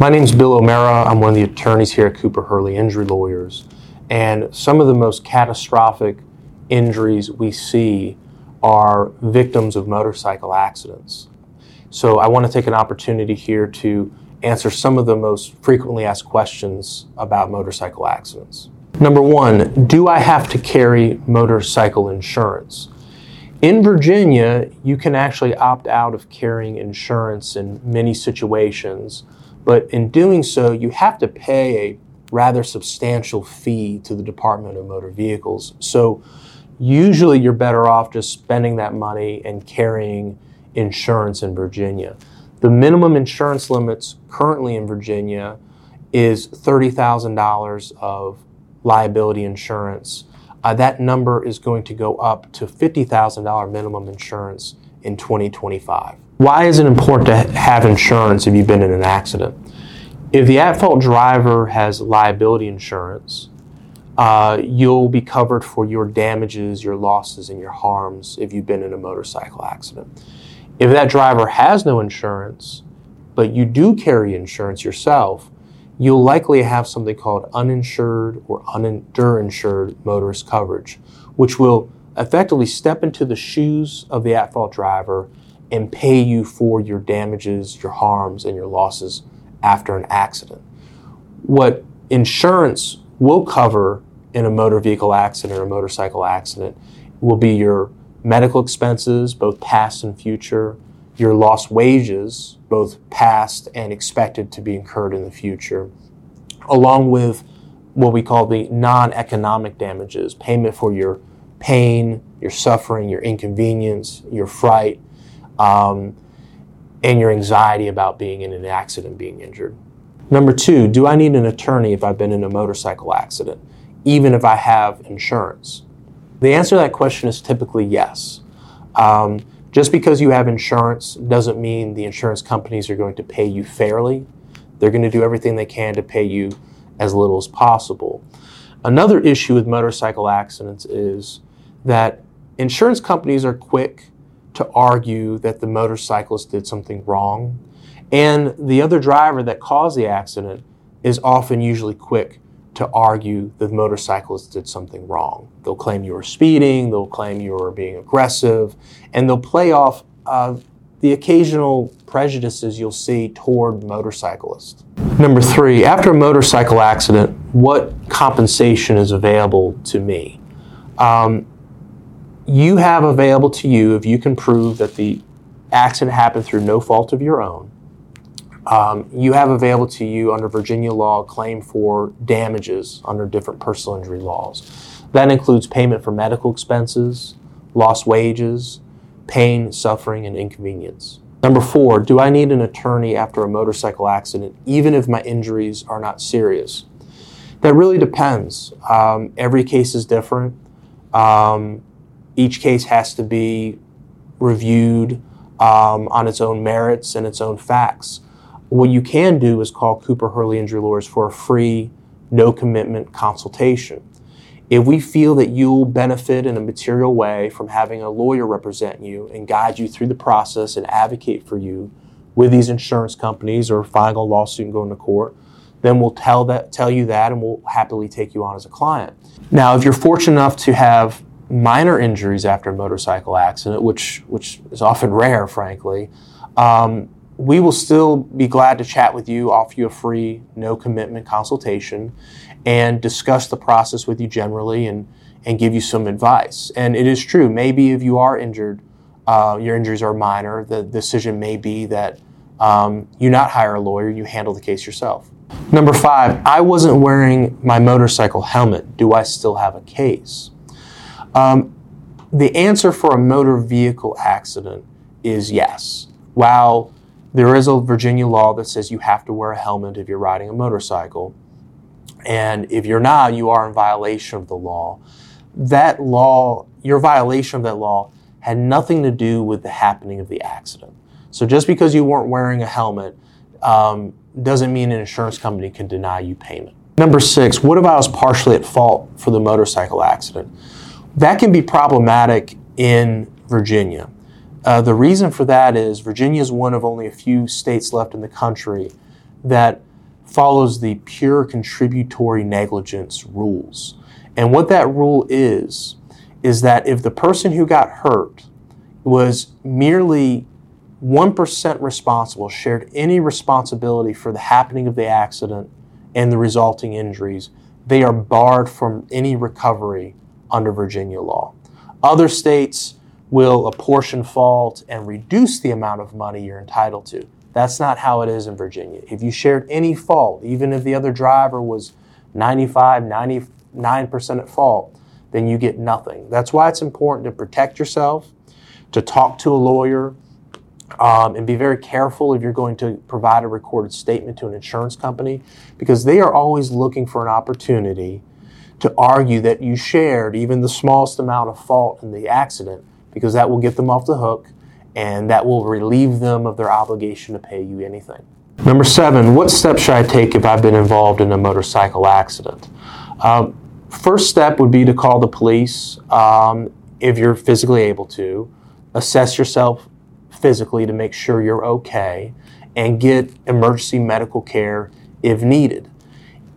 My name is Bill O'Mara. I'm one of the attorneys here at Cooper Hurley Injury Lawyers. And some of the most catastrophic injuries we see are victims of motorcycle accidents. So I want to take an opportunity here to answer some of the most frequently asked questions about motorcycle accidents. Number one, do I have to carry motorcycle insurance? In Virginia, you can actually opt out of carrying insurance in many situations, but in doing so, you have to pay a rather substantial fee to the Department of Motor Vehicles. So usually you're better off just spending that money and carrying insurance in Virginia. The minimum insurance limits currently in Virginia is $30,000 of liability insurance. Uh, that number is going to go up to $50,000 minimum insurance in 2025. Why is it important to have insurance if you've been in an accident? If the at fault driver has liability insurance, uh, you'll be covered for your damages, your losses, and your harms if you've been in a motorcycle accident. If that driver has no insurance, but you do carry insurance yourself, you'll likely have something called uninsured or underinsured motorist coverage, which will effectively step into the shoes of the at fault driver and pay you for your damages, your harms, and your losses after an accident. What insurance will cover in a motor vehicle accident or a motorcycle accident will be your medical expenses, both past and future, your lost wages, both past and expected to be incurred in the future, along with what we call the non economic damages, payment for your pain, your suffering, your inconvenience, your fright, um, and your anxiety about being in an accident, being injured. Number two, do I need an attorney if I've been in a motorcycle accident, even if I have insurance? The answer to that question is typically yes. Um, just because you have insurance doesn't mean the insurance companies are going to pay you fairly. They're going to do everything they can to pay you as little as possible. Another issue with motorcycle accidents is that insurance companies are quick to argue that the motorcyclist did something wrong, and the other driver that caused the accident is often usually quick to argue that the motorcyclist did something wrong. They'll claim you were speeding, they'll claim you were being aggressive, and they'll play off uh, the occasional prejudices you'll see toward motorcyclists. Number three, after a motorcycle accident, what compensation is available to me? Um, you have available to you, if you can prove that the accident happened through no fault of your own, um, you have available to you under Virginia law a claim for damages under different personal injury laws. That includes payment for medical expenses, lost wages, pain, suffering, and inconvenience. Number four, do I need an attorney after a motorcycle accident, even if my injuries are not serious? That really depends. Um, every case is different. Um, each case has to be reviewed um, on its own merits and its own facts. What you can do is call Cooper Hurley Injury Lawyers for a free, no commitment consultation. If we feel that you'll benefit in a material way from having a lawyer represent you and guide you through the process and advocate for you with these insurance companies or filing a lawsuit and going to court, then we'll tell that tell you that and we'll happily take you on as a client. Now, if you're fortunate enough to have minor injuries after a motorcycle accident, which which is often rare, frankly, um, we will still be glad to chat with you, offer you a free, no commitment consultation, and discuss the process with you generally and, and give you some advice. And it is true, maybe if you are injured, uh, your injuries are minor, the decision may be that um, you not hire a lawyer, you handle the case yourself. Number five, I wasn't wearing my motorcycle helmet. Do I still have a case? Um, the answer for a motor vehicle accident is yes. While there is a Virginia law that says you have to wear a helmet if you're riding a motorcycle. And if you're not, you are in violation of the law. That law, your violation of that law, had nothing to do with the happening of the accident. So just because you weren't wearing a helmet um, doesn't mean an insurance company can deny you payment. Number six, what if I was partially at fault for the motorcycle accident? That can be problematic in Virginia. Uh, the reason for that is Virginia is one of only a few states left in the country that follows the pure contributory negligence rules. And what that rule is, is that if the person who got hurt was merely 1% responsible, shared any responsibility for the happening of the accident and the resulting injuries, they are barred from any recovery under Virginia law. Other states will apportion fault and reduce the amount of money you're entitled to. That's not how it is in Virginia. If you shared any fault, even if the other driver was 95, 99% at fault, then you get nothing. That's why it's important to protect yourself, to talk to a lawyer, um, and be very careful if you're going to provide a recorded statement to an insurance company because they are always looking for an opportunity to argue that you shared even the smallest amount of fault in the accident because that will get them off the hook and that will relieve them of their obligation to pay you anything. Number seven, what steps should I take if I've been involved in a motorcycle accident? Um, first step would be to call the police um, if you're physically able to. Assess yourself physically to make sure you're okay and get emergency medical care if needed.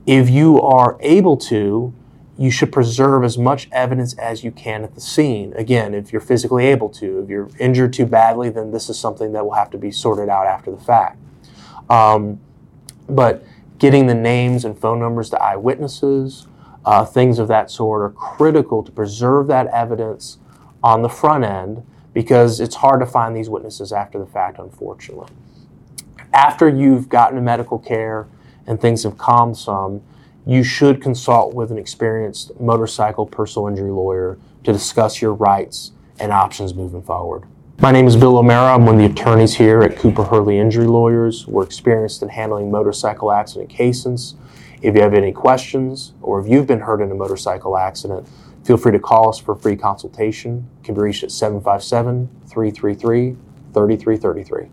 If you are able to, you should preserve as much evidence as you can at the scene. Again, if you're physically able to, if you're injured too badly, then this is something that will have to be sorted out after the fact. Um, but getting the names and phone numbers to eyewitnesses, uh, things of that sort, are critical to preserve that evidence on the front end because it's hard to find these witnesses after the fact, unfortunately. After you've gotten medical care and things have calmed some, you should consult with an experienced motorcycle personal injury lawyer to discuss your rights and options moving forward. My name is Bill O'Mara. I'm one of the attorneys here at Cooper Hurley Injury Lawyers. We're experienced in handling motorcycle accident cases. If you have any questions or if you've been hurt in a motorcycle accident, Feel free to call us for a free consultation. It can be reached at 757 333 3333.